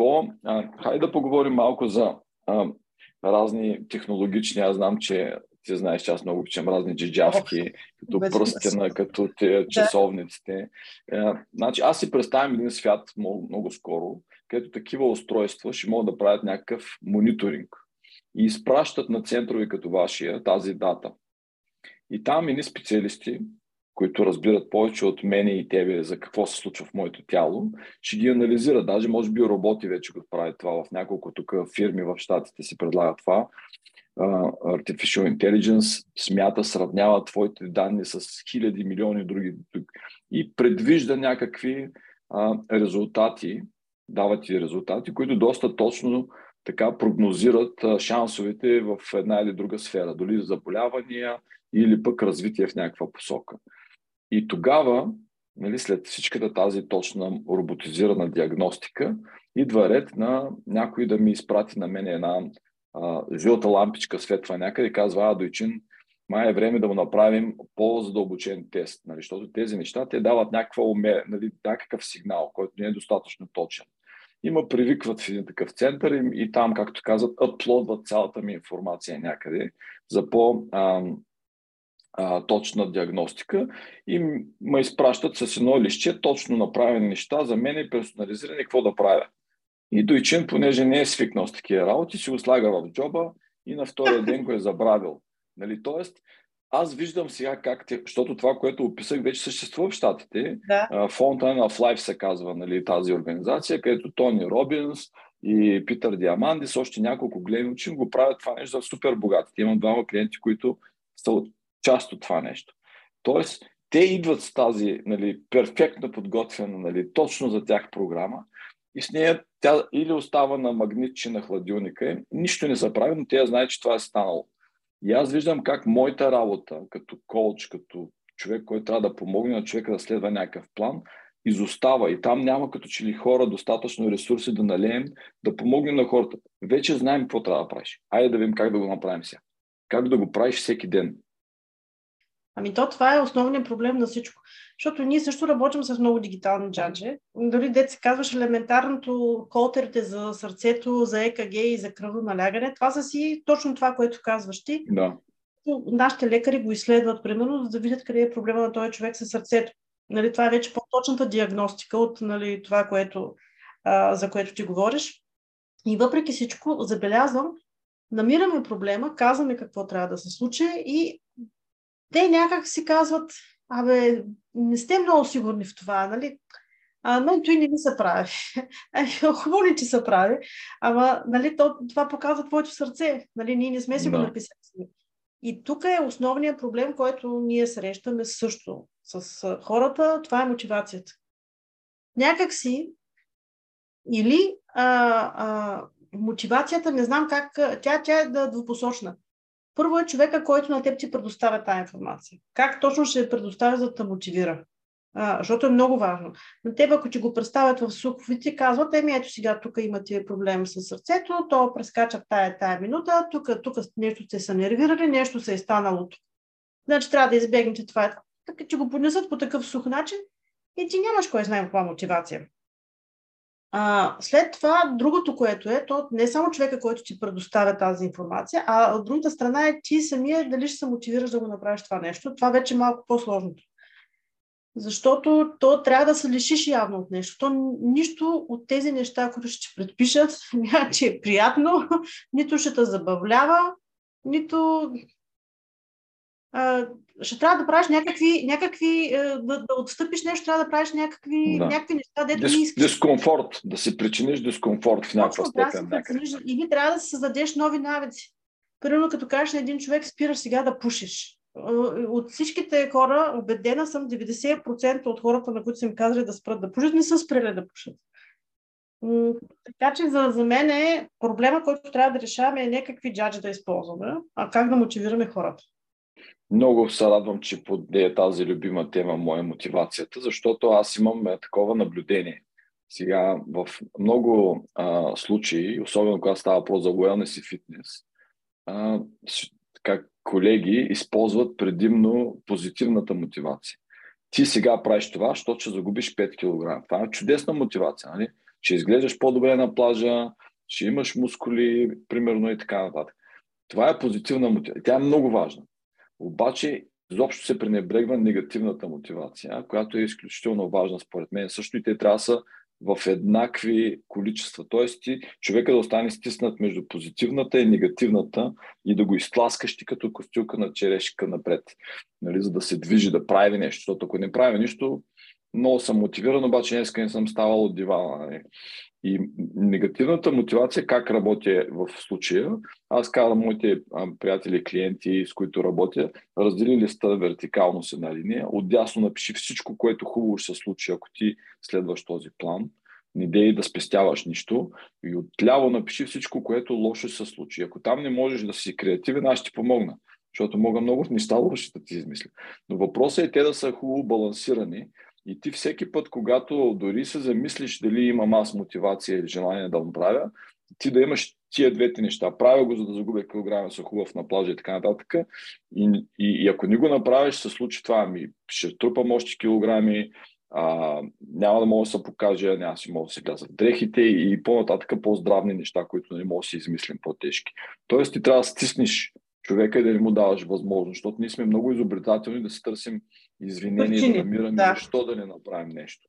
какво? А, хайде да поговорим малко за а, разни технологични. Аз знам, че ти знаеш, че аз много обичам разни джиджавки, като пръстена, като те, часовниците. Е, значи, аз си представям един свят много, много скоро, където такива устройства ще могат да правят някакъв мониторинг и изпращат на центрови като вашия тази дата. И там едни специалисти, които разбират повече от мене и тебе за какво се случва в моето тяло, ще ги анализират. Даже може би роботи вече го правят това в няколко тук фирми в Штатите си предлагат това. Artificial Intelligence смята, сравнява твоите данни с хиляди, милиони други и предвижда някакви резултати, дават ти резултати, които доста точно така прогнозират шансовете в една или друга сфера, дали заболявания или пък развитие в някаква посока. И тогава, нали, след всичката тази точна роботизирана диагностика, идва ред на някой да ми изпрати на мен една а, жълта лампичка светва някъде и казва, а, Дойчин, май е време да му направим по-задълбочен тест, нали, защото тези неща те дават някаква уме, нали, някакъв сигнал, който не е достатъчно точен. Има привикват в един такъв център и, и там, както казват, аплодват цялата ми информация някъде за по- а, точна диагностика и ме изпращат с едно лище точно направени неща за мен и персонализирани какво да правя. И Дойчен, понеже не е свикнал с такива работи, си го слага в джоба и на втория ден го е забравил. Нали? Тоест, аз виждам сега как те, защото това, което описах, вече съществува в Штатите. Да. Fountain of Life се казва нали, тази организация, където Тони Робинс и Питър Диамандис, още няколко големи го правят това нещо за супер богатите. Имам двама клиенти, които са част от това нещо. Тоест, те идват с тази нали, перфектно подготвена, нали, точно за тях програма и с нея тя или остава на магнитче на хладилника, нищо не се прави, но тя знае, че това е станало. И аз виждам как моята работа, като коуч, като човек, който трябва да помогне на човека да следва някакъв план, изостава. И там няма като че ли хора достатъчно ресурси да налеем, да помогнем на хората. Вече знаем какво трябва да правиш. Айде да видим как да го направим сега. Как да го правиш всеки ден. Ами то това е основният проблем на всичко. Защото ние също работим с много дигитални джаджи. Дори дете се казваш елементарното колтерите за сърцето, за ЕКГ и за кръвно налягане, това са си точно това, което казваш ти. Да. Нашите лекари го изследват, примерно, за да видят къде е проблема на този човек със сърцето. Нали, това е вече по-точната диагностика от нали, това, което, а, за което ти говориш. И въпреки всичко, забелязвам, намираме проблема, казваме какво трябва да се случи и те някак си казват, абе, не сте много сигурни в това, нали? А, мен той не ми се прави. Е, хубаво ли, че се прави, ама нали, то, това показва твоето сърце. Нали, ние не сме си да. го написали. И тук е основният проблем, който ние срещаме също с хората, това е мотивацията. Някак си или а, а, мотивацията, не знам как, тя, тя е да двупосочна. Първо е човека, който на теб ти предоставя тази информация. Как точно ще я предоставя, за да те мотивира? А, защото е много важно. На теб, ако ти го представят в суховите, казват, еми ето сега тук имате проблем с сърцето, то прескача тая, тая минута, тук, тук нещо сте се нервирали, нещо се е станало. Значи трябва да избегнете това. Така че го поднесат по такъв сух начин и ти нямаш кой знае каква мотивация. А, след това, другото, което е, то не е само човека, който ти предоставя тази информация, а от другата страна е ти самия дали ще се мотивираш да го направиш това нещо. Това вече е малко по-сложното. Защото то трябва да се лишиш явно от нещо. То нищо от тези неща, които ще ти предпишат, няма, че е приятно, нито ще те забавлява, нито ще трябва да правиш някакви, някакви е, да, да отстъпиш нещо, трябва да правиш някакви, да. някакви неща, дето Дис, не искаш. Дискомфорт, да си причиниш дискомфорт в някаква степен. Да, причиниш, или трябва да си създадеш нови навици. Примерно, като кажеш на един човек, спираш сега да пушиш. Е, от всичките хора, убедена съм, 90% от хората, на които са им казали да спрат да пушат, не са спрели да пушат. Така че за, за мен е проблема, който трябва да решаваме е не какви джаджи да използваме, а как да мотивираме хората. Много се радвам, че поде тази любима тема моя мотивацията, защото аз имам е, такова наблюдение. Сега в много а, случаи, особено когато става про за wellness и фитнес, а, как колеги използват предимно позитивната мотивация. Ти сега правиш това, защото ще загубиш 5 кг. Това е чудесна мотивация. Нали? ще изглеждаш по-добре на плажа, ще имаш мускули, примерно и така нататък. Това е позитивна мотивация. Тя е много важна. Обаче, изобщо се пренебрегва негативната мотивация, която е изключително важна според мен. Също и те трябва да са в еднакви количества. Тоест ти човека да остане стиснат между позитивната и негативната и да го изтласкаш ти като костюлка на черешка напред, нали, за да се движи, да прави нещо. Защото ако не прави нищо, много съм мотивиран, обаче днес не съм ставал от дивана. Нали. И негативната мотивация, как работя в случая, аз казвам моите приятели, клиенти, с които работя, раздели листа вертикално с една линия, отдясно напиши всичко, което хубаво ще се случи, ако ти следваш този план. Не дей да спестяваш нищо и отляво напиши всичко, което лошо се случи. Ако там не можеш да си креативен, аз ще ти помогна, защото мога много неща лоши да ти измисля. Но въпросът е те да са хубаво балансирани, и ти всеки път, когато дори се замислиш дали имам аз мотивация или желание да го правя, ти да имаш тия двете неща. Правя го, за да загубя килограми, са хубав на плажа и така нататък. И, и, и ако не го направиш, се случи това. Ми, ще трупам още килограми, а, няма да мога да се покажа, няма си мога да се вляза в дрехите и по-нататък по-здравни неща, които не мога да си измислим по-тежки. Тоест ти трябва да стиснеш човека и да не му даваш възможност, защото ние сме много изобретателни да се търсим извинения и да намираме да. защо да не направим нещо.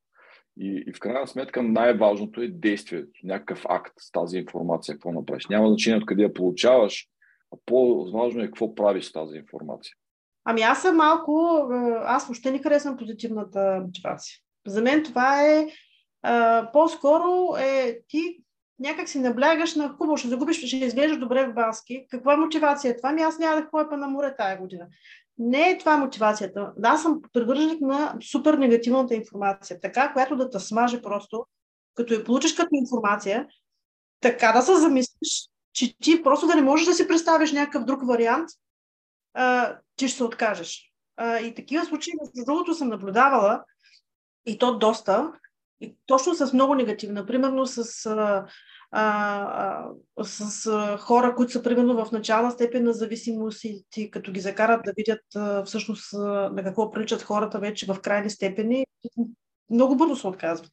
И, и в крайна сметка най-важното е действието, някакъв акт с тази информация, какво направиш. Няма значение откъде я получаваш, а по-важно е какво правиш с тази информация. Ами аз съм малко, аз въобще не харесвам позитивната мотивация. За мен това е а, по-скоро е ти някак си наблягаш на хубаво, ще загубиш, ще изглеждаш добре в баски. Каква мотивация е това? Ми аз няма да ходя на море тая година. Не е това мотивацията. Да, аз съм привърженик на супер негативната информация, така, която да те смаже просто, като я получиш като информация, така да се замислиш, че ти просто да не можеш да си представиш някакъв друг вариант, а, ти ще се откажеш. А, и такива случаи, между другото, съм наблюдавала, и то доста, и точно с много негативна. Примерно с а, а, а, с а, хора, които са примерно в начална степен на зависимост и ти, като ги закарат да видят а, всъщност а, на какво приличат хората вече в крайни степени, много бързо се отказват.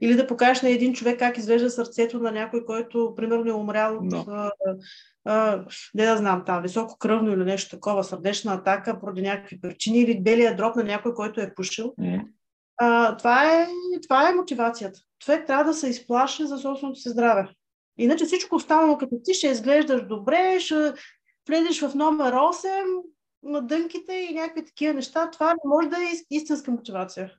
Или да покажеш на един човек как изглежда сърцето на някой, който примерно е умрял от, no. а, а, не да знам, там, високо кръвно или нещо такова, сърдечна атака поради някакви причини, или белия дроб на някой, който е пушил. Mm. А, това, е, това е мотивацията. Човек трябва да се изплаши за собственото си здраве. Иначе всичко останало, като ти ще изглеждаш добре, ще влезеш в номер 8 на дънките и някакви такива неща, това не може да е истинска мотивация.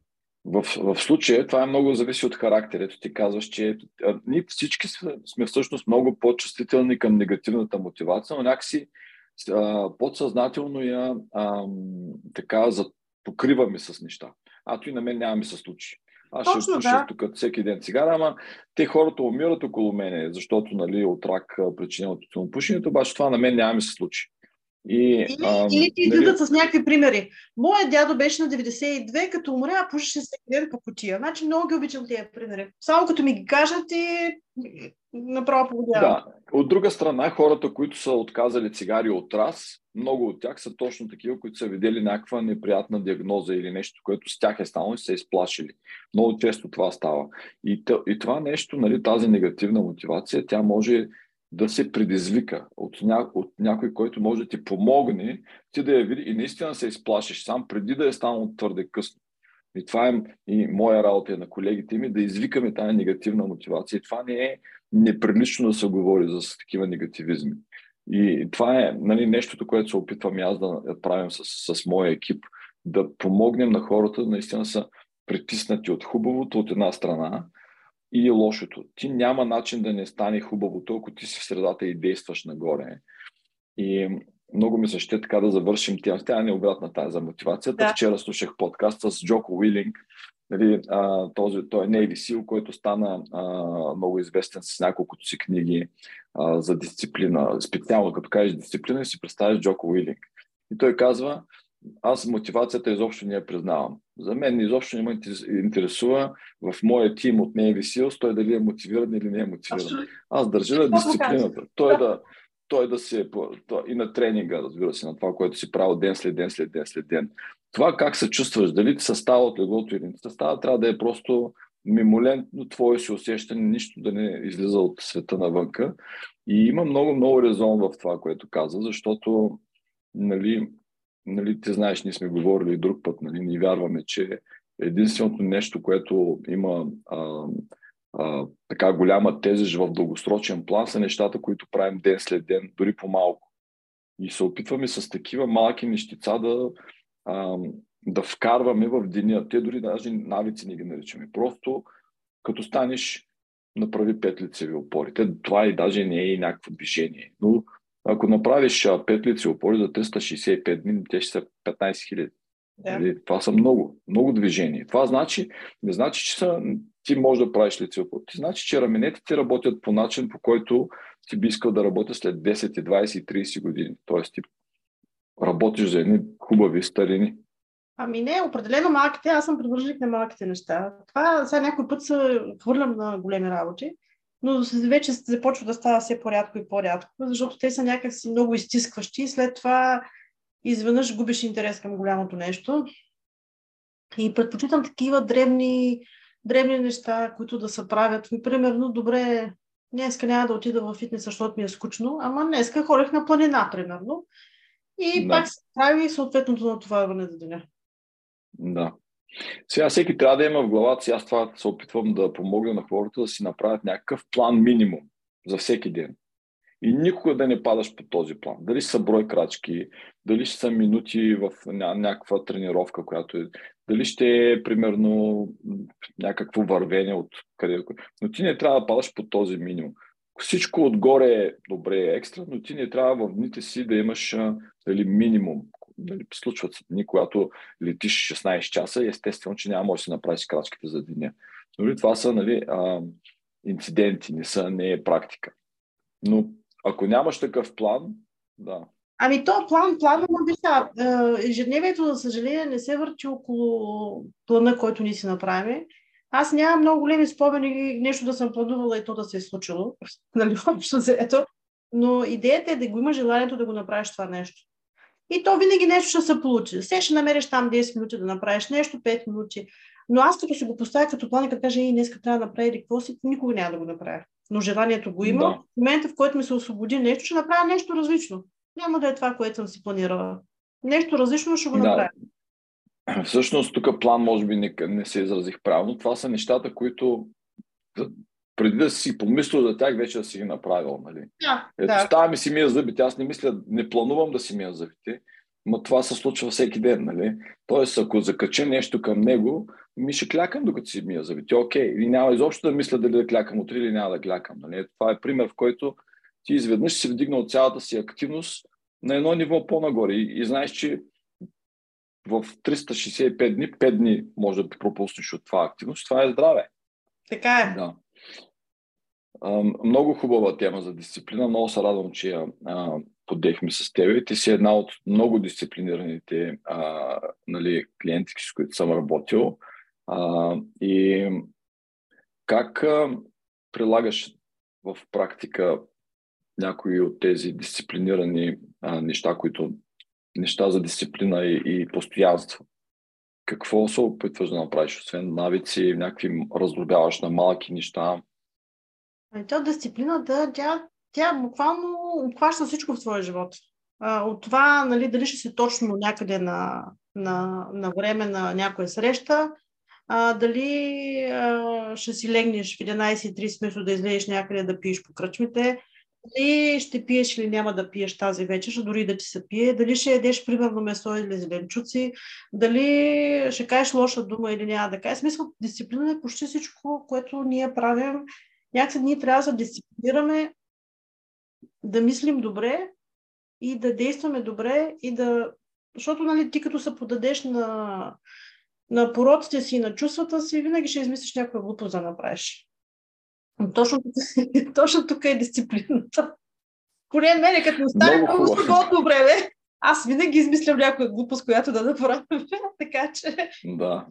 В, в случая това е много зависи от характерето. Ти казваш, че а, ние всички сме всъщност много по-чувствителни към негативната мотивация, но някакси а, подсъзнателно я а, така покриваме с неща. А то и на мен няма се случи. Аз Точно, ще пуша да. тук всеки ден цигара, ама те хората умират около мене, защото нали, от рак причина от пушенето, обаче това на мен няма ми се случи. И, или, а, или ти нали... излизат с някакви примери. Моят дядо беше на 92, като умря, пушеше всеки ден по кутия. Значи много ги обичам тези примери. Само като ми ги кажат и направо поводявам. Да. От друга страна, хората, които са отказали цигари от раз, много от тях са точно такива, които са видели някаква неприятна диагноза или нещо, което с тях е станало и са изплашили. Много често това става. И, и това нещо, нали, тази негативна мотивация, тя може да се предизвика от, ня... от някой, който може да ти помогне, ти да я види и наистина се изплашиш сам, преди да е станало твърде късно. И това е и моя работа и на колегите ми, да извикаме тази негативна мотивация. И това не е неприлично да се говори за такива негативизми. И това е нали, нещото, което се опитвам аз да правим с, с моя екип, да помогнем на хората наистина са притиснати от хубавото от една страна и лошото. Ти няма начин да не стане хубавото, ако ти си в средата и действаш нагоре. И много ми се ще така да завършим тя. Тя не е обратна тази за мотивацията. Да. Вчера слушах подкаст с Джоко Уилинг, нали, а, този, той е Navy Seal, който стана а, много известен с няколкото си книги а, за дисциплина. Специално като кажеш дисциплина и си представиш Джоко Уилинг. И той казва, аз мотивацията изобщо не я признавам. За мен изобщо не ме интересува в моя тим от Navy Seals той дали е мотивиран или не е мотивиран. Аз държа на дисциплината. Той да, той да се той, и на тренинга, разбира се, на това, което си правил ден след ден, след ден, след ден. Това как се чувстваш, дали ти се става от леглото или не се става, трябва да е просто мимолентно твое си усещане, нищо да не излиза от света навънка. И има много, много резон в това, което каза, защото, нали, нали, ти знаеш, ние сме говорили друг път, нали, ние вярваме, че единственото нещо, което има а, а, така голяма тежест в дългосрочен план, са нещата, които правим ден след ден, дори по-малко. И се опитваме с такива малки нещица да, а, да вкарваме в деня. Те дори даже навици не ги наричаме. Просто като станеш, направи пет лицеви опори. Те, това и даже не е и някакво движение. Но ако направиш пет лицеви опори за 365 дни, те ще са 15 хиляди. Да. Нали? Това са много, много движения. Това значи, не значи, че са, ти можеш да правиш лице опори. Ти значи, че раменете ти работят по начин, по който ти би искал да работя след 10, 20, 30 години. Тоест ти работиш за едни хубави старини. Ами не, определено малките, аз съм привърженик на малките неща. Това сега някой път се хвърлям на големи работи, но вече започва да става все по-рядко и по-рядко, защото те са някакси много изтискващи и след това изведнъж губиш интерес към голямото нещо. И предпочитам такива древни, древни неща, които да се правят. И, примерно, добре, днеска няма да отида в фитнес, защото ми е скучно, ама днеска ходех на планина, примерно. И да. пак се прави съответното натоварване за деня. Да. Сега всеки трябва да има в главата си, аз това се опитвам да помогна на хората да си направят някакъв план минимум за всеки ден. И никога да не падаш по този план. Дали са брой крачки, дали ще са минути в някаква тренировка, която е, дали ще е примерно някакво вървение от къде. Но ти не трябва да падаш по този минимум. Всичко отгоре е добре, е екстра, но ти не трябва в дните си да имаш дали, минимум. Дали, случват се дни, когато летиш 16 часа, естествено, че няма да си направиш крачките за деня. Но това са нали, а, инциденти, не, са, не е практика. Но ако нямаш такъв план, да. Ами то план, план, но вижте, ежедневието, за съжаление, не се върти около плана, който ни си направим. Аз нямам много големи спомени нещо да съм планувала и то да се е случило. Нали, общо ето. Но идеята е да го има желанието да го направиш това нещо. И то винаги нещо ще се получи. Все ще намериш там 10 минути да направиш нещо, 5 минути. Но аз като си го поставя като план и като кажа, и днес трябва да направя или какво си, никога няма да го направя но желанието го има. Да. В момента, в който ми се освободи нещо, ще направя нещо различно. Няма да е това, което съм си планирала. Нещо различно ще го направя. Да. Всъщност, тук план може би не, не се изразих правилно. Това са нещата, които преди да си помислил за тях, вече да си ги направил. Нали? Да, Ето, да. става ми си мия зъбите. Аз не мисля, не планувам да си мия зъбите, но това се случва всеки ден. Нали? Тоест, ако закача нещо към него, ми ще клякам докато си мия зъбите. Окей, и няма изобщо да мисля дали да клякам утре или няма да клякам. Нали? Това е пример, в който ти изведнъж си вдигнал цялата си активност на едно ниво по-нагоре и, и знаеш, че в 365 дни, 5 дни може да пропуснеш от това активност. Това е здраве. Така е. Да. Много хубава тема за дисциплина. Много се радвам, че я подехме с теб. Ти си една от много дисциплинираните а, нали, клиенти, с които съм работил. А, и как а, прилагаш в практика някои от тези дисциплинирани а, неща, които неща за дисциплина и, и постоянство? Какво се опитваш да направиш, освен навици, някакви раздробяваш на малки неща? Ами то дисциплината, тя, тя буквално обхваща всичко в твоя живот. От това, нали, дали ще си точно някъде на, на, на време на някоя среща, а, дали а, ще си легнеш в 11.30 вместо да излезеш някъде да пиеш по кръчмите, дали ще пиеш или няма да пиеш тази вечер, дори да ти се пие, дали ще ядеш примерно месо или зеленчуци, дали ще кажеш лоша дума или няма да кажеш. Смисъл, дисциплина е почти всичко, което ние правим. Някакси ние трябва да дисциплинираме, да мислим добре и да действаме добре и да... Защото, нали, ти като се подадеш на на пороците си, на чувствата си, винаги ще измислиш някаква глупост да направиш. Точно, точно тук е дисциплината. Поред мене, като ми стане много, много свободно време, аз винаги измислям някаква глупост, която да направя. така че... Да.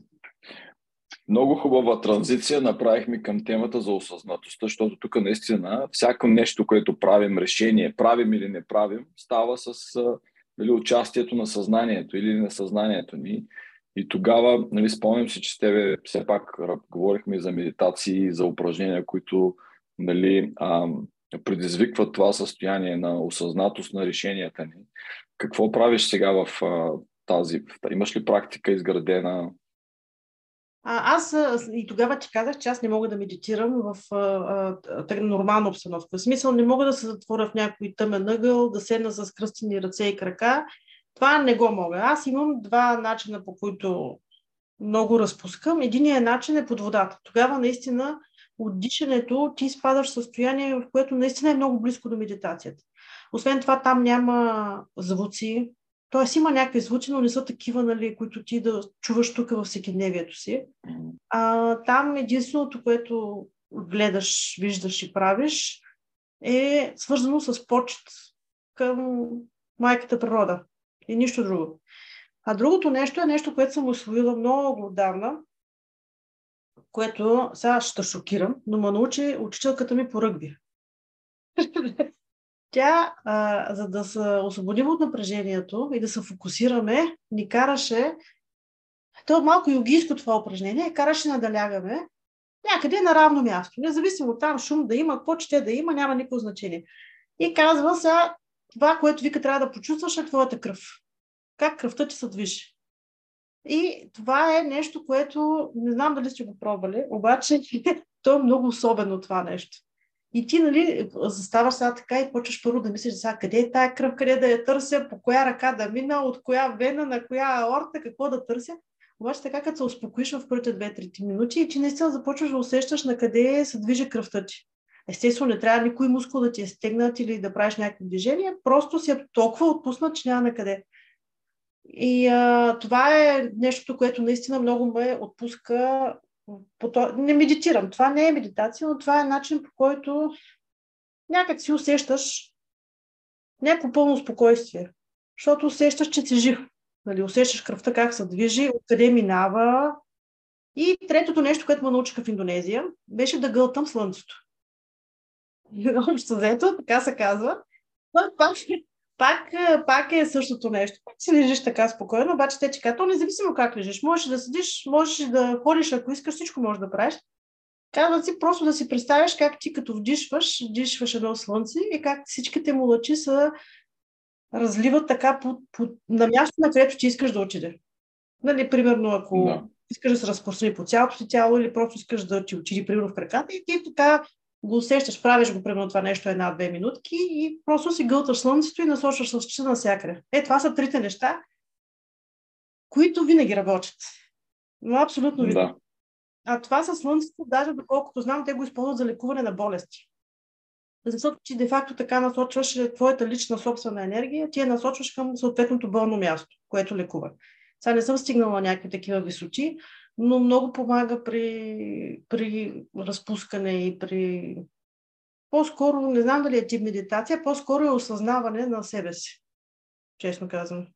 Много хубава транзиция направихме към темата за осъзнатостта, защото тук наистина всяко нещо, което правим, решение, правим или не правим, става с нали, участието на съзнанието или на съзнанието ни. И тогава, нали, спомням си, че с тебе все пак говорихме за медитации, за упражнения, които нали, а, предизвикват това състояние на осъзнатост на решенията ни. Какво правиш сега в а, тази? Имаш ли практика изградена? А, аз и тогава ти казах, че аз не мога да медитирам в а, а, нормална обстановка. В смисъл не мога да се затворя в някой тъмен ъгъл, да седна с кръстени ръце и крака. Това не го мога. Аз имам два начина, по които много разпускам. Единият начин е под водата. Тогава наистина от дишането ти спадаш в състояние, в което наистина е много близко до медитацията. Освен това, там няма звуци, т.е. има някакви звуци, но не са такива, нали, които ти да чуваш тук във всекидневието си. А, там единственото, което гледаш, виждаш и правиш, е свързано с почет към майката природа и нищо друго. А другото нещо е нещо, което съм освоила много отдавна, което сега ще шокирам, но ме научи учителката ми по ръгби. Тя, а, за да се освободим от напрежението и да се фокусираме, ни караше, то е малко йогийско това упражнение, караше на да лягаме някъде на равно място. Независимо там шум да има, какво че да има, няма никакво значение. И казва сега, това, което вика трябва да почувстваш е твоята кръв. Как кръвта ти се движи. И това е нещо, което не знам дали сте го пробвали, обаче то е много особено това нещо. И ти, нали, заставаш сега така и почваш първо да мислиш сега къде е тая кръв, къде да я търся, по коя ръка да мина, от коя вена, на коя аорта, какво да търся. Обаче така, като се успокоиш в първите 2-3 минути и ти наистина започваш да усещаш на къде се движи кръвта ти. Естествено, не трябва никой мускул да ти е стегнат или да правиш някакви движения, просто си е толкова отпуснат, че няма на къде. И а, това е нещото, което наистина много ме отпуска. Не медитирам. Това не е медитация, но това е начин по който някак си усещаш някакво пълно спокойствие. Защото усещаш, че си жив. Нали, усещаш кръвта как се движи, откъде минава. И третото нещо, което ме научиха в Индонезия, беше да гълтам слънцето. Общо взето, така се казва. Но пак пак, е, пак е същото нещо. Пак си лежиш така спокойно, обаче те казват, то независимо как лежиш, можеш да седиш, можеш да ходиш, ако искаш, всичко можеш да правиш. Казват си просто да си представяш как ти като вдишваш, вдишваш едно слънце и как всичките му лъчи са разливат така по, по, на място, на където ти искаш да отиде. Нали, примерно, ако да. искаш да се разпространи по цялото си тяло или просто искаш да ти отиде, примерно, в краката и ти така го усещаш, правиш го примерно това нещо една-две минутки и просто си гълташ слънцето и насочваш на навсякъде. Е, това са трите неща, които винаги работят. Но абсолютно винаги. Да. А това със слънцето, даже доколкото знам, те го използват за лекуване на болести. Защото ти де-факто така насочваш твоята лична собствена енергия, ти я насочваш към съответното болно място, което лекува. Сега не съм стигнала на някакви такива висоти, но много помага при, при разпускане и при... По-скоро, не знам дали е тип медитация, по-скоро е осъзнаване на себе си, честно казвам.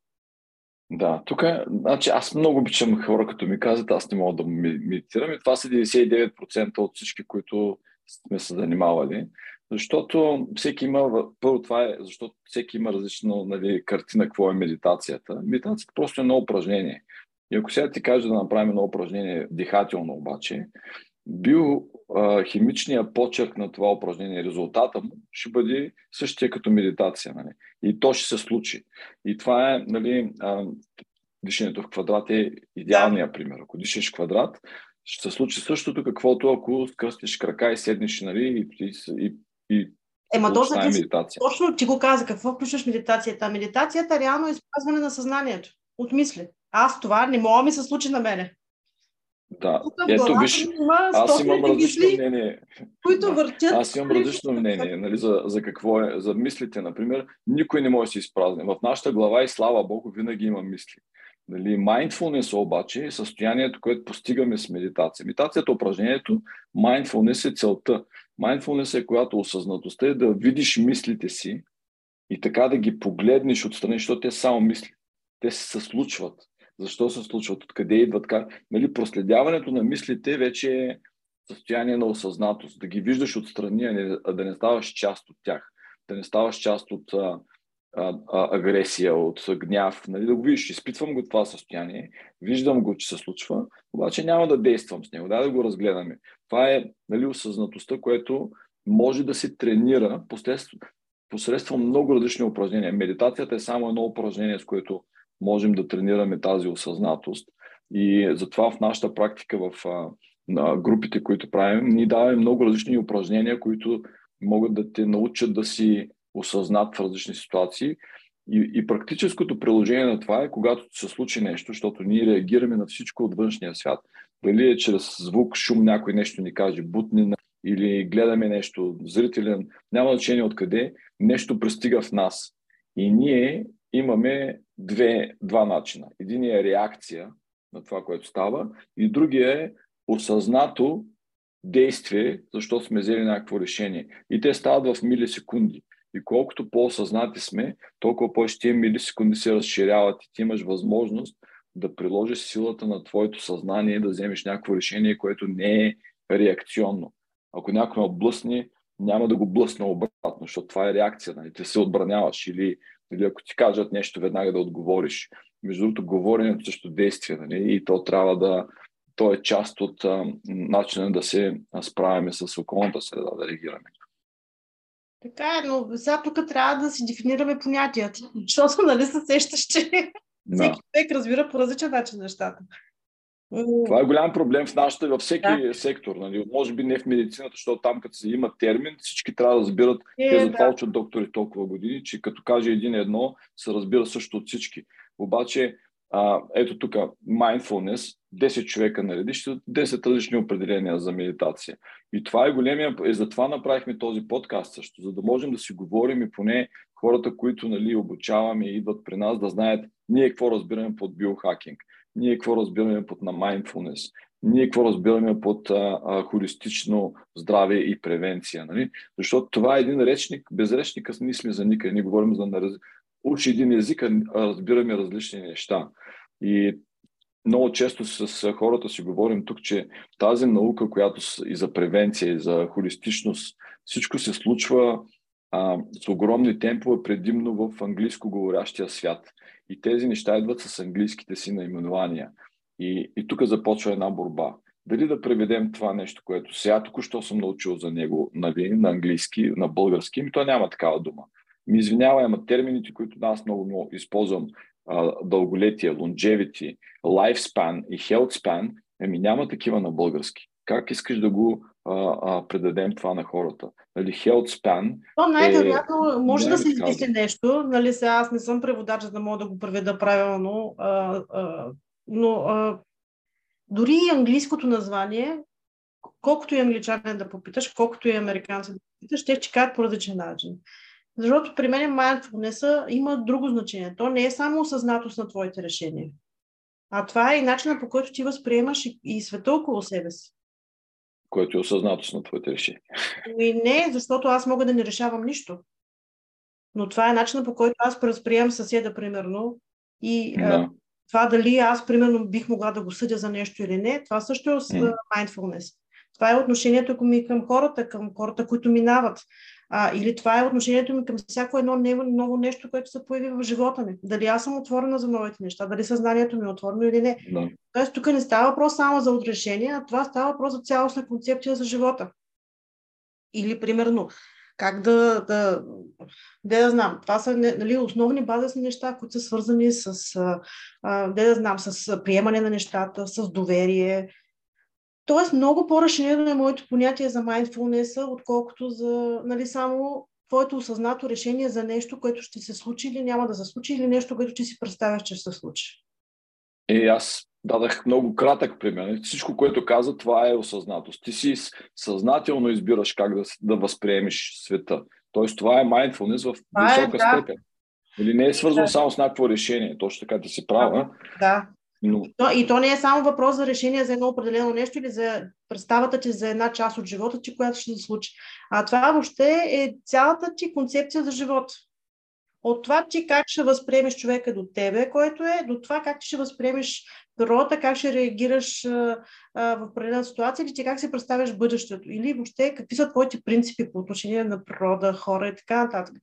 Да, тук е, значи аз много обичам хора, като ми казват, аз не мога да медитирам и това са 99% от всички, които сме се занимавали. Защото всеки има, първо това е, защото всеки има различна нали, картина какво е медитацията. Медитацията просто е едно упражнение. И ако сега ти кажа да направим едно упражнение дихателно обаче, биохимичният почерк на това упражнение, резултата му ще бъде същия като медитация. Нали? И то ще се случи. И това е, нали, дишането в квадрат е идеалният пример. Ако дишаш квадрат, ще се случи същото, каквото ако скръстиш крака и седнеш нали, и, и, и Ема точно, ти, медитация. точно ти го каза, какво включваш медитацията? Медитацията реално е изпазване на съзнанието от мисли. Аз това не мога ми се случи на мене. Да, ето виж, аз имам различно мнение. Които въртят. Аз имам различно мнение нали, за, за какво е, за мислите, например. Никой не може да се изпразни. В нашата глава и слава Богу винаги има мисли. Нали, mindfulness обаче е състоянието, което постигаме с медитация. Медитацията е упражнението, mindfulness е целта. Mindfulness е която осъзнатостта е да видиш мислите си и така да ги погледнеш отстрани, защото те само мисли. Те се случват. Защо се случват? Откъде идват? Как? Нали, проследяването на мислите вече е състояние на осъзнатост. Да ги виждаш отстрани, а, не, а да не ставаш част от тях. Да не ставаш част от а, а, а, агресия, от гняв, нали, да го видиш, изпитвам го това състояние, виждам го, че се случва, обаче няма да действам с него, да, да го разгледаме. Това е нали, осъзнатостта, което може да се тренира посредством, посредством много различни упражнения. Медитацията е само едно упражнение, с което можем да тренираме тази осъзнатост. И затова в нашата практика, в на групите, които правим, ние даваме много различни упражнения, които могат да те научат да си осъзнат в различни ситуации. И, и практическото приложение на това е, когато се случи нещо, защото ние реагираме на всичко от външния свят. Дали е чрез звук, шум, някой нещо ни каже, бутнина, или гледаме нещо, зрителен, няма значение откъде, нещо пристига в нас. И ние имаме две, два начина. Един е реакция на това, което става, и другия е осъзнато действие, защото сме взели някакво решение. И те стават в милисекунди. И колкото по-осъзнати сме, толкова повече милисекунди се разширяват и ти имаш възможност да приложиш силата на твоето съзнание да вземеш някакво решение, което не е реакционно. Ако някой ме блъсне, няма да го блъсна обратно, защото това е реакция. Нали? Ти се отбраняваш или, или ако ти кажат нещо, веднага да отговориш. Между другото, говоренето също действие нали? и то трябва да, то е част от а, начина да се справяме с околната среда, да реагираме. Така е, но сега тук трябва да си дефинираме понятията, защото нали се сещаш, че да. всеки човек разбира по различен начин нещата. Това е голям проблем в нашата, във всеки да. сектор. Нали? Може би не в медицината, защото там като се има термин, всички трябва да разбират. Е, те затова да. учат доктори толкова години, че като каже един едно, се разбира също от всички. Обаче, а, ето тук, mindfulness, 10 човека наредиш, 10 различни определения за медитация. И това е големия, и затова направихме този подкаст също, за да можем да си говорим и поне хората, които нали, обучаваме и идват при нас, да знаят ние какво разбираме под биохакинг ние какво разбираме под на mindfulness, ние какво разбираме под а, а, холистично здраве и превенция. Нали? Защото това е един речник, без речника не сме за никъде. Ние говорим за да учи един език, а разбираме различни неща. И много често с хората си говорим тук, че тази наука, която и за превенция, и за холистичност, всичко се случва а, с огромни темпове, предимно в английско говорящия свят. И тези неща идват с английските си наименования. И, и тук започва една борба. Дали да преведем това нещо, което сега току-що съм научил за него нали, на английски, на български, ми то няма такава дума. Ми извинявай, ама термините, които аз много, много използвам, а, дълголетие, longevity, lifespan и health span, еми няма такива на български. Как искаш да го а, а, предадем това на хората? Нали, health span То най-вероятно е... може да се измисли нещо. Нали, сега аз не съм преводач, за да мога да го преведа правилно, а, а, но а, дори и английското название, колкото и англичанин да попиташ, колкото и американци да попиташ, те ще кажат по различен начин. Защото при мен mindfulness има друго значение. То не е само осъзнатост на твоите решения. А това е и начинът по който ти възприемаш и, и света около себе си което е осъзнатост на твоите решения. И не, защото аз мога да не решавам нищо. Но това е начинът по който аз възприемам съседа, примерно. И да. а, това дали аз, примерно, бих могла да го съдя за нещо или не, това също е mm. mindfulness. Това е отношението ми към хората, към хората, които минават. А, или това е отношението ми към всяко едно ново нещо, което се появи в живота ми. Дали аз съм отворена за новите неща, дали съзнанието ми е отворено или не. Да. Тоест, тук не става въпрос само за отрешение, а това става въпрос за цялостна концепция за живота. Или, примерно, как да, да, да, да знам, това са нали, основни базисни неща, които са свързани с, а, да, да знам, с приемане на нещата, с доверие, Тоест, много по-разширено е моето понятие за mindfulness, отколкото за нали, само твоето осъзнато решение за нещо, което ще се случи или няма да се случи, или нещо, което ти си представяш, че ще се случи. И аз дадах много кратък пример. Всичко, което каза, това е осъзнатост. Ти си съзнателно избираш как да, да възприемеш света. Тоест, това е mindfulness в е, висока е, да. степен. Или не е свързано да. само с някакво решение. Точно така ти си права. Да. Но... И, то, и то не е само въпрос за решение за едно определено нещо или за представата ти за една част от живота ти, която ще се случи. А това въобще е цялата ти концепция за живот. От това ти как ще възприемеш човека до тебе, който е, до това как ти ще възприемеш природата, как ще реагираш а, а, в определена ситуация или ти как се представяш бъдещето. Или въобще какви са твоите принципи по отношение на природа, хора и така нататък.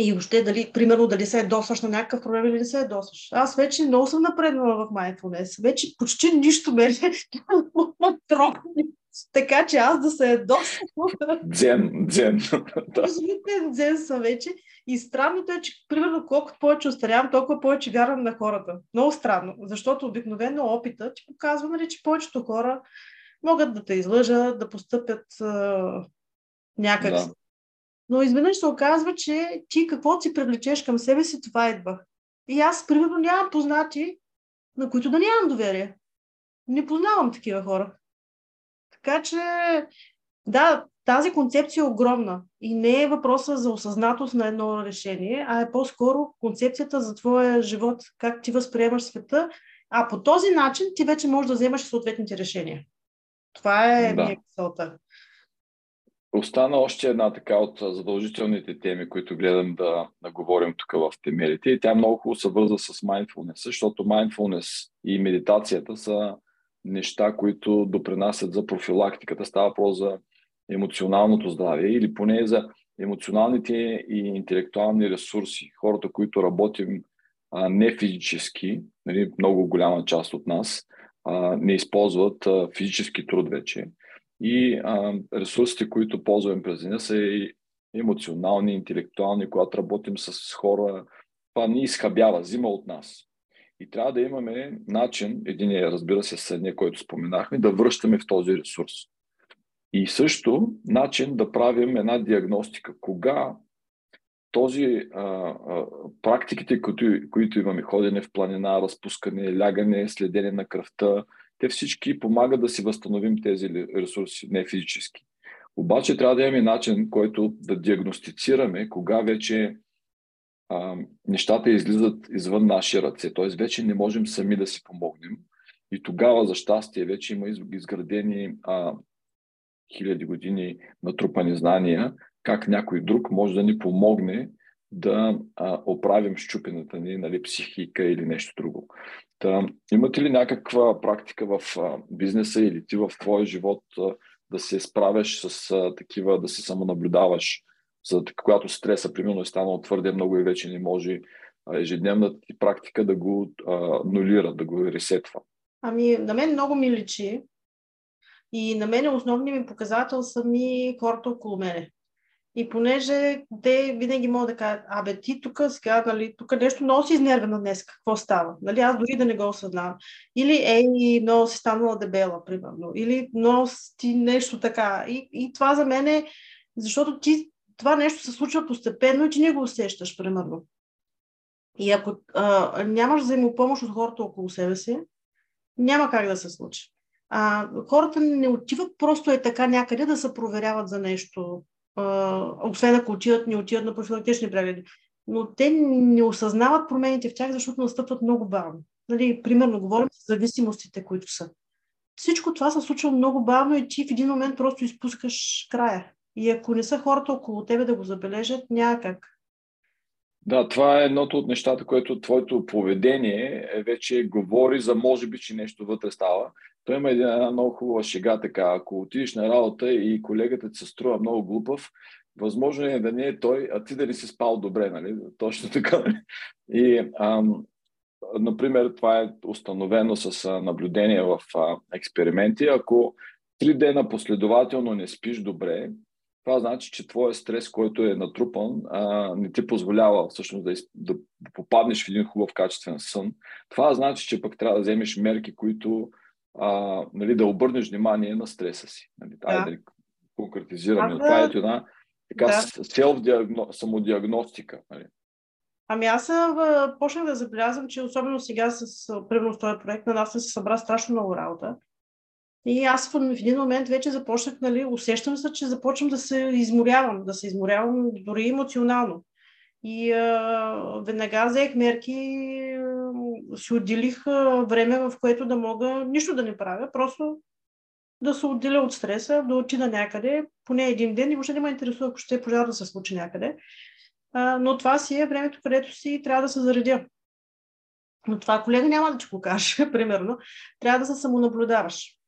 И въобще, дали, примерно, дали се ядосваш на някакъв проблем или не се ядосваш. Аз вече много съм напреднала в mindfulness. Вече почти нищо ме не трогне. Така че аз да се ядосвам. Дзен, дзен. Абсолютен дзен съм вече. И странното е, че примерно колкото повече остарявам, толкова повече вярвам на хората. Много странно, защото обикновено опита ти показва, нали, че повечето хора могат да те излъжат, да постъпят някак. Да. Но изведнъж се оказва, че ти какво си привлечеш към себе си, това идва. И аз, примерно, нямам познати, на които да нямам доверие. Не познавам такива хора. Така че, да, тази концепция е огромна и не е въпроса за осъзнатост на едно решение, а е по-скоро концепцията за твоя живот, как ти възприемаш света, а по този начин ти вече можеш да вземаш съответните решения. Това е да. мисълта. Остана още една така от задължителните теми, които гледам да, да говорим тук в темелите. И тя много хубаво се върза с mindfulness, защото mindfulness и медитацията са неща, които допринасят за профилактиката. Става про за емоционалното здраве или поне за емоционалните и интелектуални ресурси. Хората, които работим а, не физически, нали, много голяма част от нас, а, не използват а, физически труд вече. И а, ресурсите, които ползваме през деня, са и емоционални, интелектуални, когато работим с хора, това ни изхабява, взима от нас. И трябва да имаме начин, един е, разбира се, съдния, който споменахме, да връщаме в този ресурс. И също начин да правим една диагностика. Кога този а, а, практиките, които, които имаме, ходене в планина, разпускане, лягане, следене на кръвта, те всички помагат да си възстановим тези ресурси, не физически. Обаче трябва да имаме начин, който да диагностицираме кога вече а, нещата излизат извън наши ръце. Т.е. вече не можем сами да си помогнем. И тогава, за щастие, вече има изградени а, хиляди години натрупани знания, как някой друг може да ни помогне да а, оправим щупената ни нали, психика или нещо друго. Та, имате ли някаква практика в а, бизнеса или ти в твоя живот а, да се справяш с а, такива, да се самонаблюдаваш, за когато стреса, примерно, е станал твърде много и вече не може а, ежедневната ти практика да го а, нулира, да го ресетва? Ами, на мен много ми личи и на мен основният ми показател са ми хората около мене. И понеже те винаги могат да кажат, абе ти тук сега, нали, тук нещо много си изнервена днес, какво става? Нали, аз дори да не го осъзнавам. Или ей, много си станала дебела, примерно. Или много ти нещо така. И, и това за мен е, защото ти, това нещо се случва постепенно и ти не го усещаш, примерно. И ако а, нямаш взаимопомощ от хората около себе си, няма как да се случи. А, хората не отиват просто е така някъде да се проверяват за нещо освен ако отиват, не отиват на профилактични прегледи. Но те не осъзнават промените в тях, защото настъпват много бавно. Нали, примерно, говорим за зависимостите, които са. Всичко това се случва много бавно и ти в един момент просто изпускаш края. И ако не са хората около тебе да го забележат, няма как. Да, това е едното от нещата, което твоето поведение е вече говори за може би, че нещо вътре става. Той има една много хубава шега така. Ако отидеш на работа и колегата ти се струва много глупав, възможно е да не е той, а ти дали си спал добре, нали? Точно така. И, ам, например, това е установено с наблюдение в а, експерименти. Ако три дена последователно не спиш добре, това значи, че твоя стрес, който е натрупан, а, не ти позволява всъщност да, из, да, попаднеш в един хубав качествен сън. Това значи, че пък трябва да вземеш мерки, които а, нали, да обърнеш внимание на стреса си. Нали, да. да конкретизираме. А, Това е една така да. самодиагностика. Нали. Ами аз почнах да забелязвам, че особено сега с примерно този проект на нас се събра страшно много работа. И аз в един момент вече започнах, нали, усещам се, че започвам да се изморявам, да се изморявам дори емоционално. И а, веднага взех мерки, си отделих а, време, в което да мога нищо да не правя, просто да се отделя от стреса, да отида някъде, поне един ден и въобще не ме интересува, ако ще е пожар да се случи някъде. А, но това си е времето, където си трябва да се заредя. Но това колега няма да ти го каже, примерно. Трябва да се самонаблюдаваш.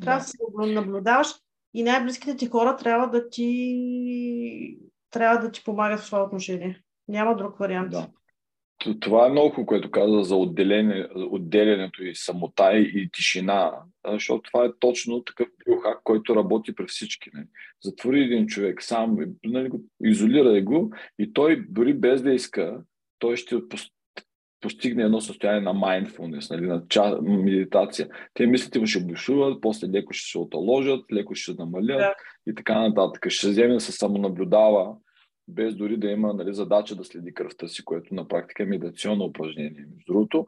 Трябва да, да се наблюдаваш и най-близките ти хора трябва да ти трябва да ти помагат в това отношение. Няма друг вариант. Да. Това е много, което каза за отделение, отделянето и самота и тишина, защото това е точно такъв биохак, който работи при всички. Не? Нали. Затвори един човек сам, нали, изолирай го и той дори без да иска, той ще постигне едно състояние на mindfulness, нали, на ча, медитация. Те мислите му ще бушуват, после леко ще се оталожат, леко ще се намалят да. и така нататък. Ще се вземе да се самонаблюдава без дори да има нали, задача да следи кръвта си, което на практика е медитационно упражнение, между другото.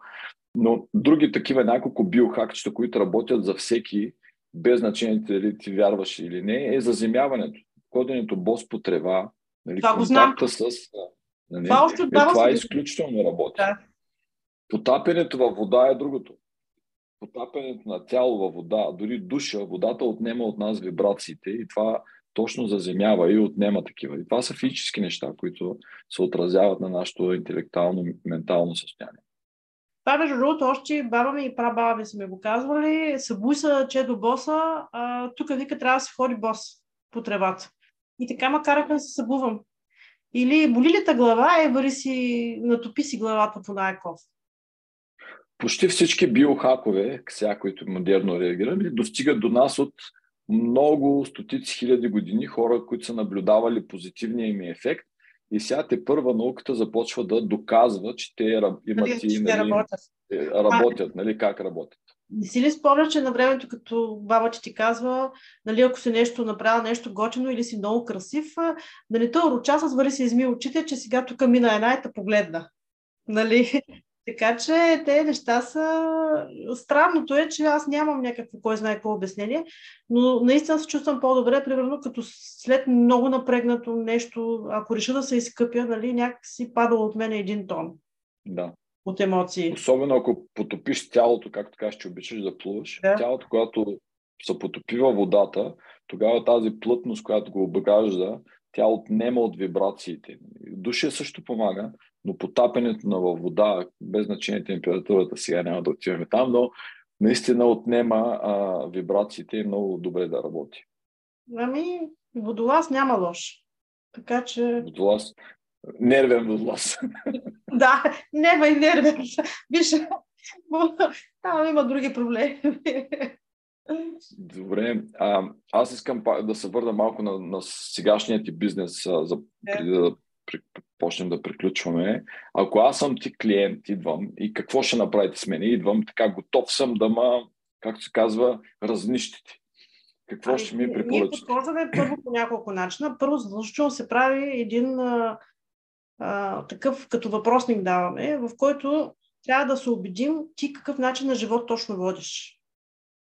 Но други такива няколко биохакчета, които работят за всеки, без значение дали ти вярваш или не, е заземяването. Ходенето бос по трева, нали, това контакта с... Нали, това, още е, това е изключително работа. Да. Потапянето във вода е другото. Потапянето на тяло във вода, дори душа, водата отнема от нас вибрациите и това точно заземява и отнема такива. И това са физически неща, които се отразяват на нашето интелектуално, ментално състояние. Това, между другото, още баба ми и прабаба ми са ми го казвали. Събуй се, че до боса, а, тук вика трябва да се ходи бос по тревата. И така ма караха да се събувам. Или боли ли та глава, е, вари си, натопи си главата по най ков. Почти всички биохакове, сега, които модерно реагираме, достигат до нас от много стотици хиляди години хора, които са наблюдавали позитивния им ефект и сега те първа науката започва да доказва, че те имат нали, и нали, работят, работят а, нали, как работят. Не си ли спомняш, че на времето, като баба ти ти казва, нали, ако си нещо направил, нещо готино или си много красив, нали, то руча с вари се изми очите, че сега тук мина една и погледна. Нали? Така че те неща са... Странното е, че аз нямам някакво кой знае какво обяснение, но наистина се чувствам по-добре, примерно като след много напрегнато нещо, ако реша да се изкъпя, нали, някакси пада от мен един тон. Да. От емоции. Особено ако потопиш тялото, както кажеш, че обичаш да плуваш, да. тялото, когато се потопи във водата, тогава тази плътност, която го обгажда, тя отнема от вибрациите. Душия също помага, но потапянето на във вода, без значение температурата, сега няма да отиваме там, но наистина отнема а, вибрациите и много добре да работи. Ами, водолаз няма лош. Така че... Водолаз. Нервен водолаз. да, нева и нервен. Виж, там има други проблеми. Добре. А, аз искам да се върна малко на, на сегашния ти бизнес, а, за, преди да почнем да приключваме. Ако аз съм ти клиент, идвам и какво ще направите с мен? Идвам така, готов съм да ма, както се казва, разнищите. Какво а, ще ми препоръчате? Ние подхождаме първо по няколко начина. Първо задължително се прави един а, а, такъв като въпросник даваме, в който трябва да се убедим ти какъв начин на живот точно водиш.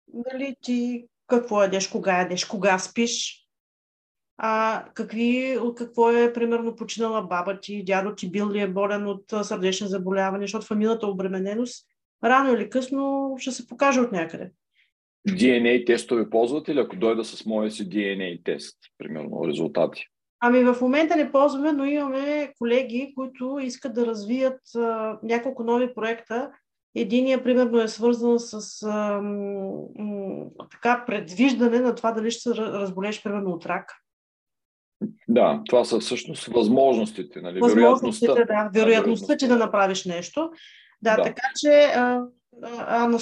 Дали ти какво ядеш, кога ядеш, кога спиш, а, какви, какво е примерно починала баба ти, дядо ти бил ли е болен от сърдечни заболяване, защото фамилната обремененост рано или късно ще се покаже от някъде. DNA тестове ползвате ли, ако дойда с моя си DNA тест, примерно, резултати? Ами в момента не ползваме, но имаме колеги, които искат да развият а, няколко нови проекта. Единия, примерно, е свързан с а, м, така предвиждане на това дали ще се разболеш, примерно, от рак. Да, това са всъщност възможностите. Нали? Възможностите, вероятността, да. Вероятността, че да направиш нещо. Да, да. така че а, а,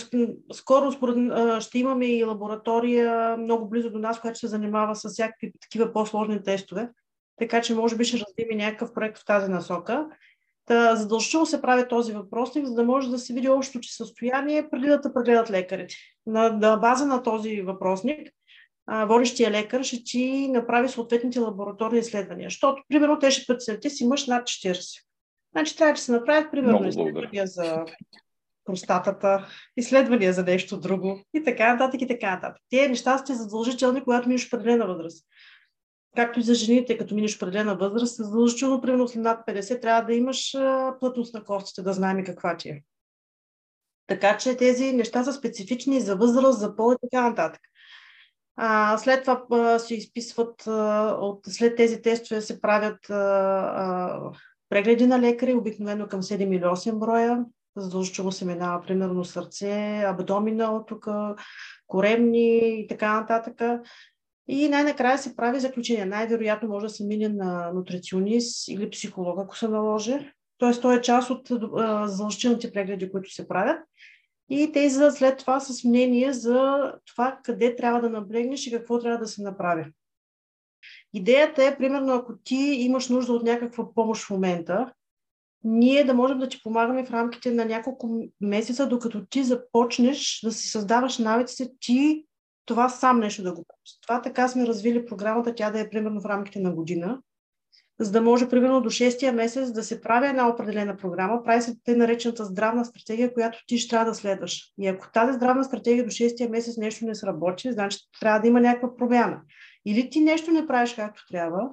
скоро според, а, ще имаме и лаборатория много близо до нас, която се занимава с всякакви такива по-сложни тестове. Така че може би ще развием някакъв проект в тази насока. Та, задължително се прави този въпросник, за да може да се види общото че състояние преди да те прегледат лекарите. На, на база на този въпросник водещия лекар ще ти направи съответните лабораторни изследвания. Защото, примерно, те ще преценят, си мъж над 40. Значи трябва да се направят, примерно, изследвания за простатата, изследвания за нещо друго и така нататък и така нататък. Те неща сте задължителни, когато минеш определена възраст. Както и за жените, като минеш определена възраст, задължително, примерно след над 50, трябва да имаш плътност на костите, да знаем каква ти е. Така че тези неща са специфични за възраст, за пол и така нататък. А, след това а, се изписват, а, от, след тези тестове се правят а, а, прегледи на лекари, обикновено към 7 или 8 броя. Задължително се минава, примерно, сърце, абдоминал, тук, коремни и така нататък. И най-накрая се прави заключение. Най-вероятно може да се мине на нутриционист или психолог, ако се наложи. Тоест, той е част от задължителните прегледи, които се правят. И те излизат след това с мнение за това къде трябва да наблегнеш и какво трябва да се направи. Идеята е, примерно, ако ти имаш нужда от някаква помощ в момента, ние да можем да ти помагаме в рамките на няколко месеца, докато ти започнеш да си създаваш навиците, ти това сам нещо да го правиш. Това така сме развили програмата, тя да е примерно в рамките на година, за да може примерно до 6-я месец да се прави една определена програма, прави се те наречената здравна стратегия, която ти ще трябва да следваш. И ако тази здравна стратегия до 6-я месец нещо не сработи, значи трябва да има някаква промяна. Или ти нещо не правиш както трябва,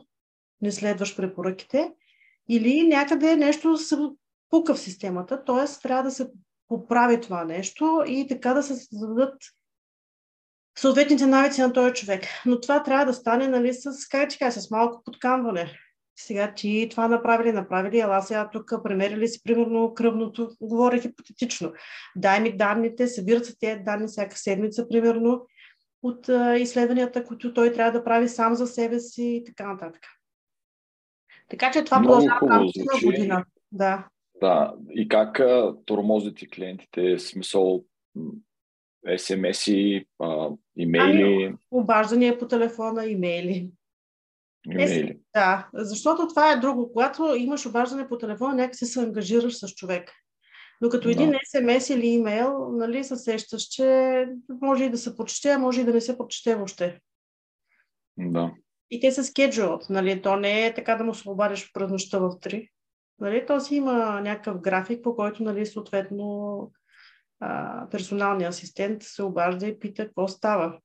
не следваш препоръките, или някъде нещо се пука в системата, т.е. трябва да се поправи това нещо и така да се създадат съответните навици на този човек. Но това трябва да стане нали, с, как ти с малко подкамване. Сега ти това направили, направили, ела сега тук премерили си примерно кръвното, говоря хипотетично. Дай ми данните, събират се тези данни всяка седмица, примерно, от а, изследванията, които той трябва да прави сам за себе си и така нататък. Така че това продължава рамките на година. Да. Да, и как тормозите клиентите, смисъл СМС-и, имейли? Ами, обаждания по телефона, имейли. Имейли. Да, защото това е друго. Когато имаш обаждане по телефона, някакси се ангажираш с човек. Докато един да. СМС или имейл, нали, се сещаш, че може и да се прочете, а може и да не се прочете въобще. Да. И те са скеджулът, нали, то не е така да му се обадиш през нощта в 3. Нали, то си има някакъв график, по който, нали, съответно, а, персоналният асистент се обажда и пита какво става.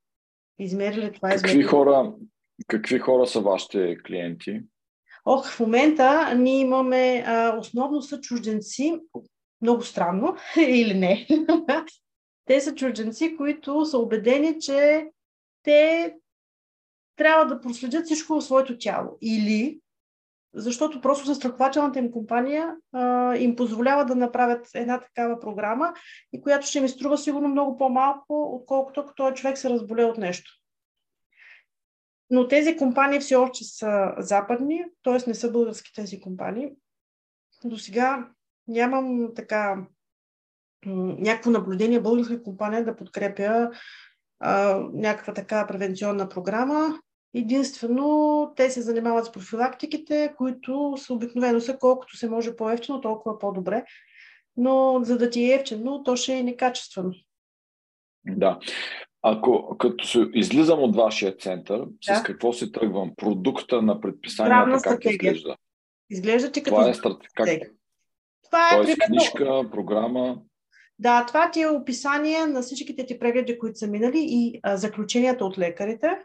Измери ли това? Какви хора, какви хора са вашите клиенти? Ох, в момента ние имаме а, основно са чужденци, много странно, или не. те са чужденци, които са убедени, че те трябва да проследят всичко в своето тяло. Или защото просто застрахователната им компания а, им позволява да направят една такава програма и която ще ми струва сигурно много по-малко, отколкото ако този човек се разболе от нещо. Но тези компании все още са западни, т.е. не са български тези компании. До сега нямам така някакво наблюдение българска компания да подкрепя а, някаква така превенционна програма. Единствено, те се занимават с профилактиките, които са обикновено са колкото се може по-ефтино, толкова по-добре. Но за да ти е ефтино, то ще е некачествено. Да. Ако като се излизам от вашия център, да. с какво се тръгвам? Продукта на предписанията как стратегия. изглежда? Изглежда ти като това е страт... как... Това е Тоест, примерно... книжка, програма. Да, това ти е описание на всичките ти прегледи, които са минали и а, заключенията от лекарите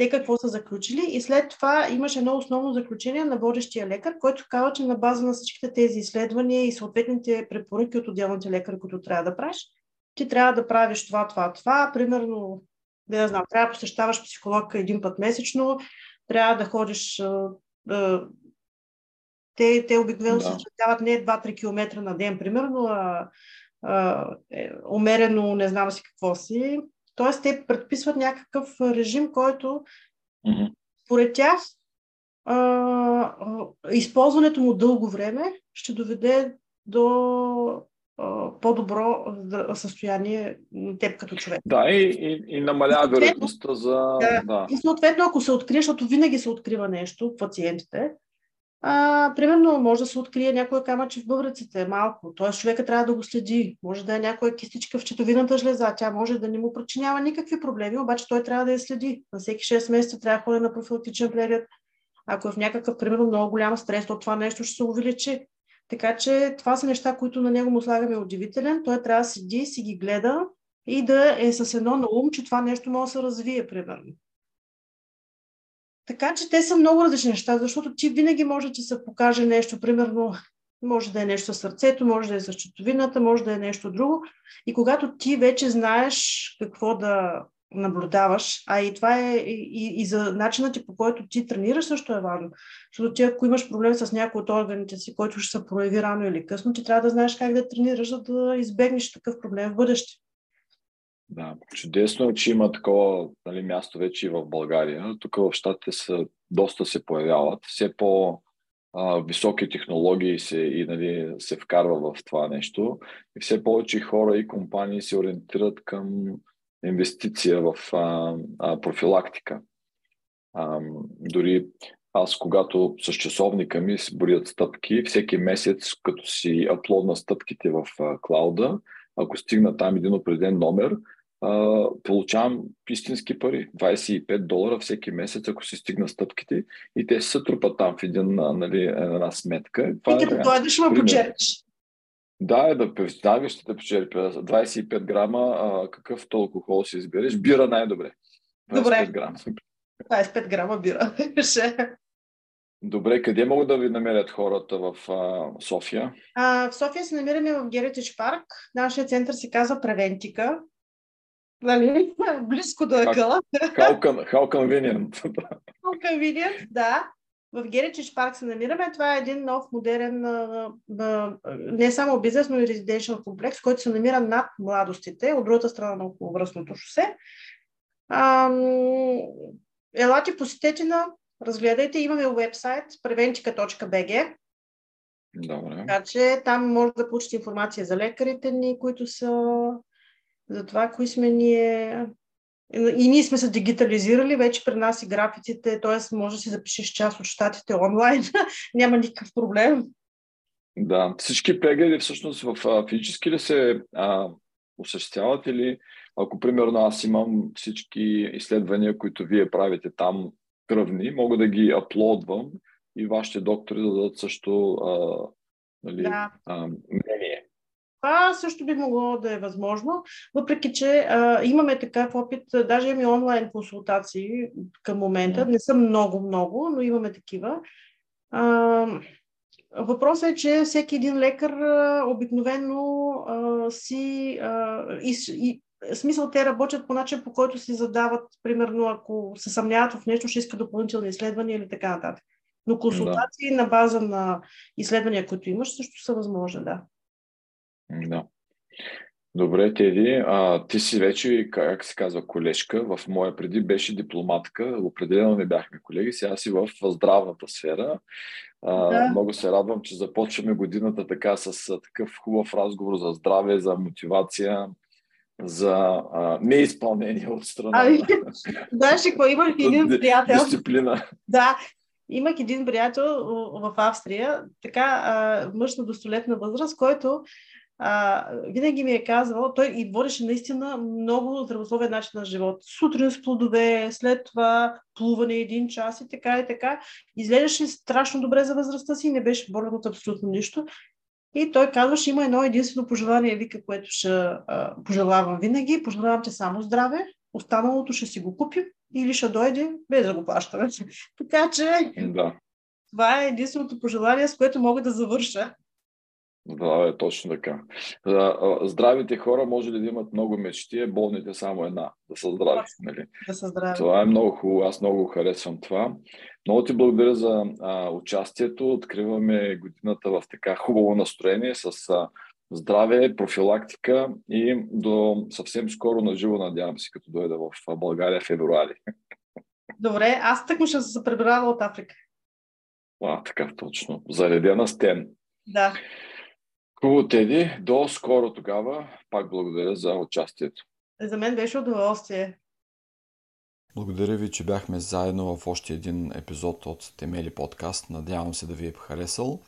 те какво са заключили и след това имаше едно основно заключение на водещия лекар, който казва, че на база на всичките тези изследвания и съответните препоръки от отделните лекари, които трябва да правиш, ти трябва да правиш това, това, това. Примерно, не знам, трябва да посещаваш психолога един път месечно, трябва да ходиш те, те обикновено да. се съчетават не 2-3 км на ден, примерно, а, а е, умерено не знам си какво си. Тоест, те предписват някакъв режим, който mm-hmm. според тях а, а, използването му дълго време ще доведе до по-добро състояние на теб като човек. Да, и, и, и намалява вероятността за... Да, да. И съответно, ако се открие, защото винаги се открива нещо, пациентите, а, примерно, може да се открие някоя камъче в бъбреците, малко. Т.е. човека трябва да го следи. Може да е някоя кистичка в четовината жлеза. Тя може да не му причинява никакви проблеми, обаче той трябва да я следи. На всеки 6 месеца трябва да ходи на профилактичен преглед. Ако е в някакъв, примерно, много голям стрес, то това нещо ще се увеличи. Така че това са неща, които на него му слагаме удивителен. Той трябва да седи, си ги гледа и да е с едно на ум, че това нещо може да се развие, примерно. Така че те са много различни неща, защото ти винаги може да се покаже нещо, примерно, може да е нещо с сърцето, може да е с четовината, може да е нещо друго. И когато ти вече знаеш какво да наблюдаваш, а и това е и, и за начина ти по който ти тренираш също е важно. Защото ти ако имаш проблем с някой от органите си, който ще се прояви рано или късно, ти трябва да знаеш как да тренираш, за да избегнеш такъв проблем в бъдеще. Да, чудесно е, че има такова нали, място вече и в България. Тук в щатите са, доста се появяват. Все по високи технологии се, и, нали, се вкарва в това нещо. И все повече хора и компании се ориентират към инвестиция в а, а, профилактика. А, дори аз, когато с часовника ми се борят стъпки, всеки месец, като си аплодна стъпките в а, клауда, ако стигна там един определен номер, а, получавам истински пари. 25 долара всеки месец, ако си стигна стъпките и те се трупат там в един, нали, една сметка. Това и като е, дойдеш, ме почерпиш. Да, е да представя, ще те почерпя. 25 грама, а, какъв алкохол си избереш? Бира най-добре. 25 Добре. грама. 25 грама бира. Добре, къде могат да ви намерят хората в а, София? А, в София се намираме в Геретич парк. Нашия център се казва Превентика. Нали? Близко до ъгъла. How, how convenient. how convenient, да. В Геричич парк се намираме. Това е един нов модерен не само бизнес, но и резиденциал комплекс, който се намира над младостите, от другата страна на околовръстното шосе. Елате, посетете на, разгледайте. Имаме вебсайт preventica.bg. Добре. Така че там може да получите информация за лекарите ни, които са за това, кои сме ние. И ние сме се дигитализирали, вече при нас и графиците, т.е. може да си запишеш част от щатите онлайн, няма никакъв проблем. Да, всички прегледи всъщност в физически ли се а, осъществяват или ако примерно аз имам всички изследвания, които вие правите там кръвни, мога да ги аплодвам и вашите доктори да дадат също а, нали, да. а. Това също би могло да е възможно, въпреки че а, имаме такъв опит, даже имаме онлайн консултации към момента, не са много-много, но имаме такива. А, въпросът е, че всеки един лекар а, обикновено а, си а, и, и смисъл те работят по начин, по който си задават, примерно, ако се съмняват в нещо, ще искат допълнителни изследвания или така нататък. Но консултации да. на база на изследвания, които имаш, също са възможни, да. Да. Добре, Теди, а, ти си вече, как се казва, колежка. В моя преди беше дипломатка. Определено не бяхме колеги. Сега си в здравната сфера. А, да. Много се радвам, че започваме годината така с такъв хубав разговор за здраве, за мотивация, за а, неизпълнение от страна. Ами, знаеш какво, имах един приятел. Дисциплина. Да, имах един приятел в Австрия, така мъж на достолетна възраст, който а, винаги ми е казвал, той и водеше наистина много здравословен начин на живот. Сутрин с плодове, след това плуване един час и така и така. Изглеждаше страшно добре за възрастта си, не беше болен от абсолютно нищо. И той казваше, има едно единствено пожелание, вика, което ще а, пожелавам винаги. Пожелавам те само здраве, останалото ще си го купим или ще дойде без да го плащаме. така че да. това е единственото пожелание, с което мога да завърша. Да, е точно така. Здравите хора може ли да имат много мечти, а болните само една. Да са здрави. Нали? Да са здрави. Това е много хубаво. Аз много харесвам това. Много ти благодаря за а, участието. Откриваме годината в така хубаво настроение с а, здраве, профилактика и до съвсем скоро на живо, надявам се, като дойда в България в февруари. Добре, аз тъкмо ще се пребрала от Африка. А, така точно. Заредена стен. Да. Хубаво, Теди. До скоро тогава. Пак благодаря за участието. За мен беше удоволствие. Благодаря ви, че бяхме заедно в още един епизод от Темели подкаст. Надявам се да ви е харесал.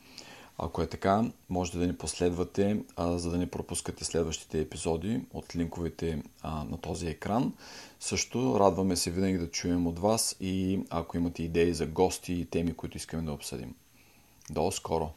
Ако е така, можете да ни последвате, а, за да не пропускате следващите епизоди от линковете а, на този екран. Също радваме се винаги да чуем от вас и ако имате идеи за гости и теми, които искаме да обсъдим. До скоро!